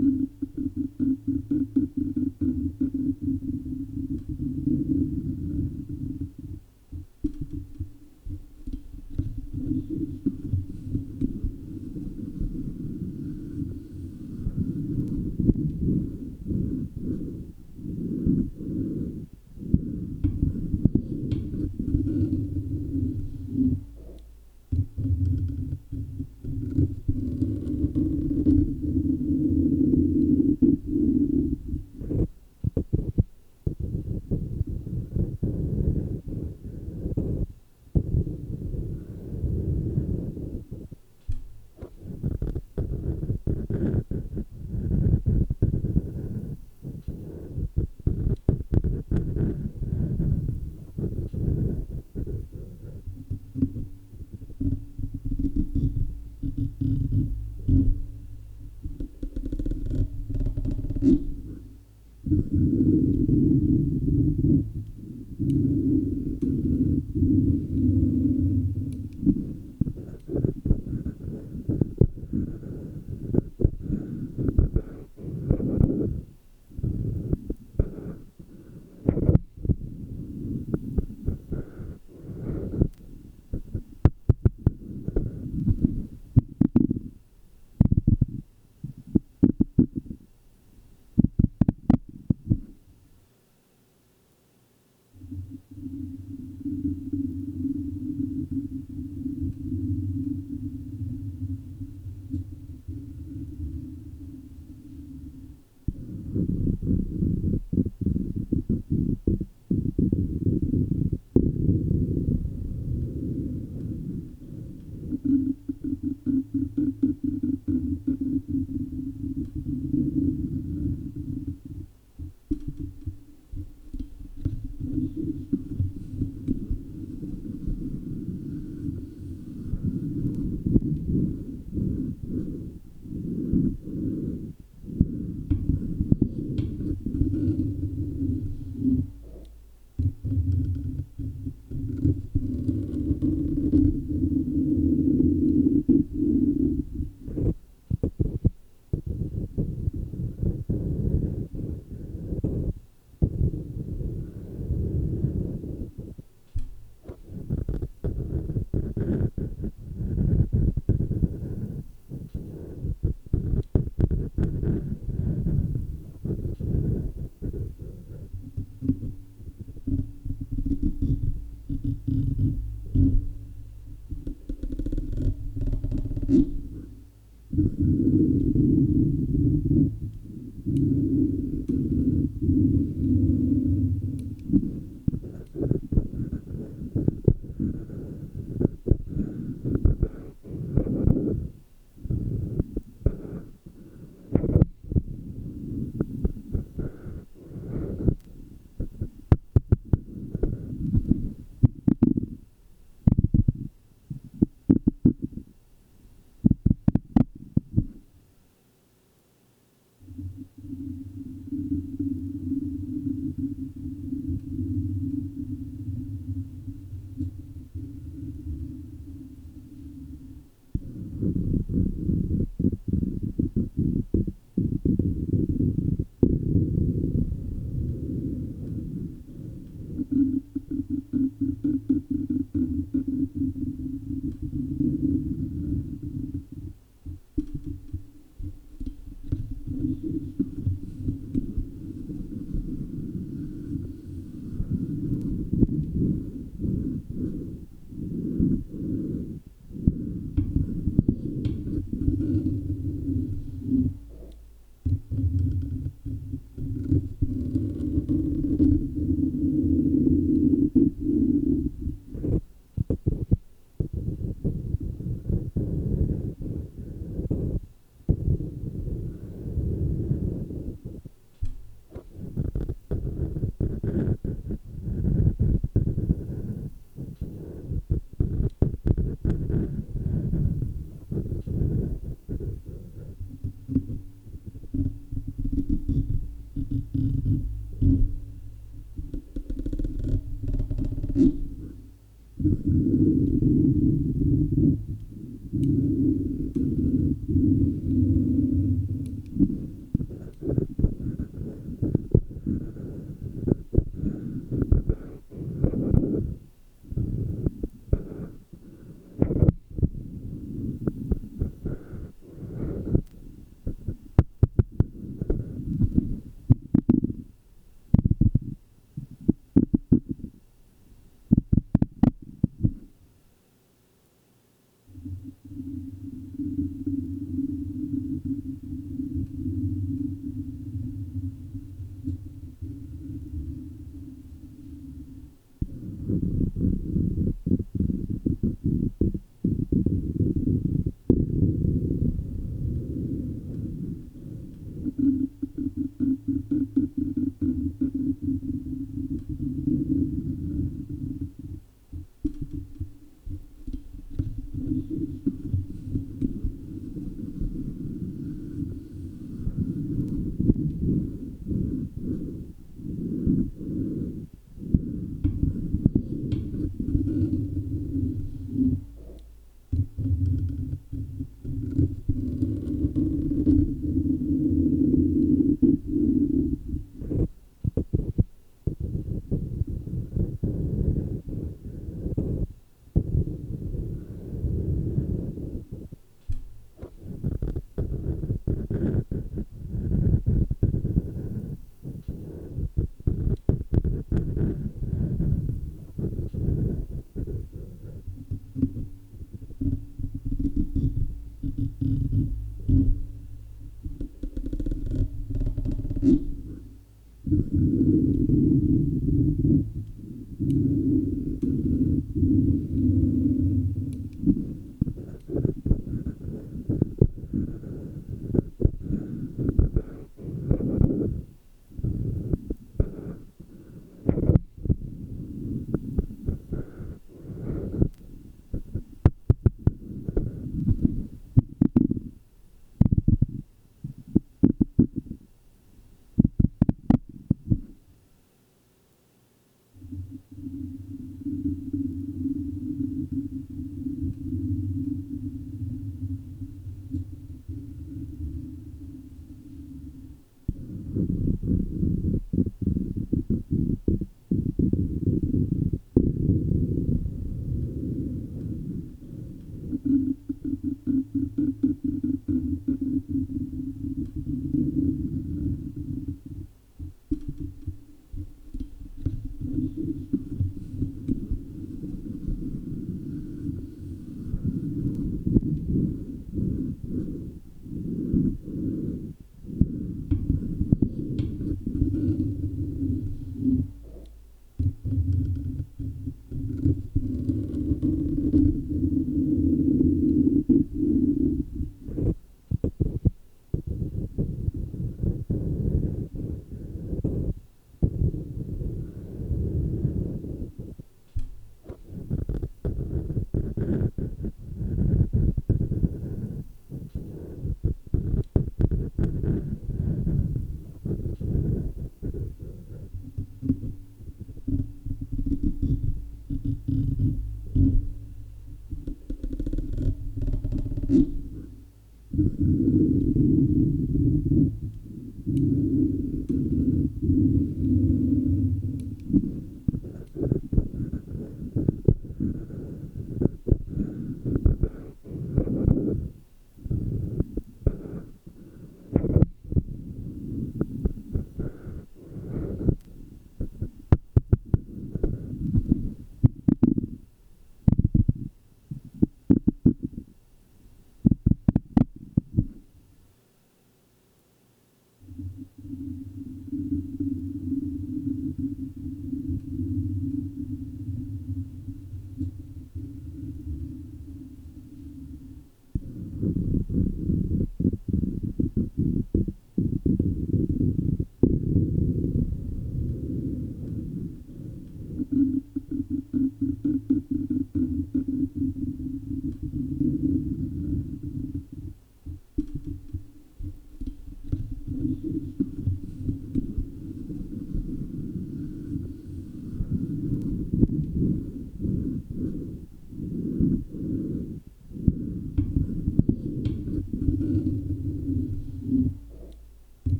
Mm-hmm.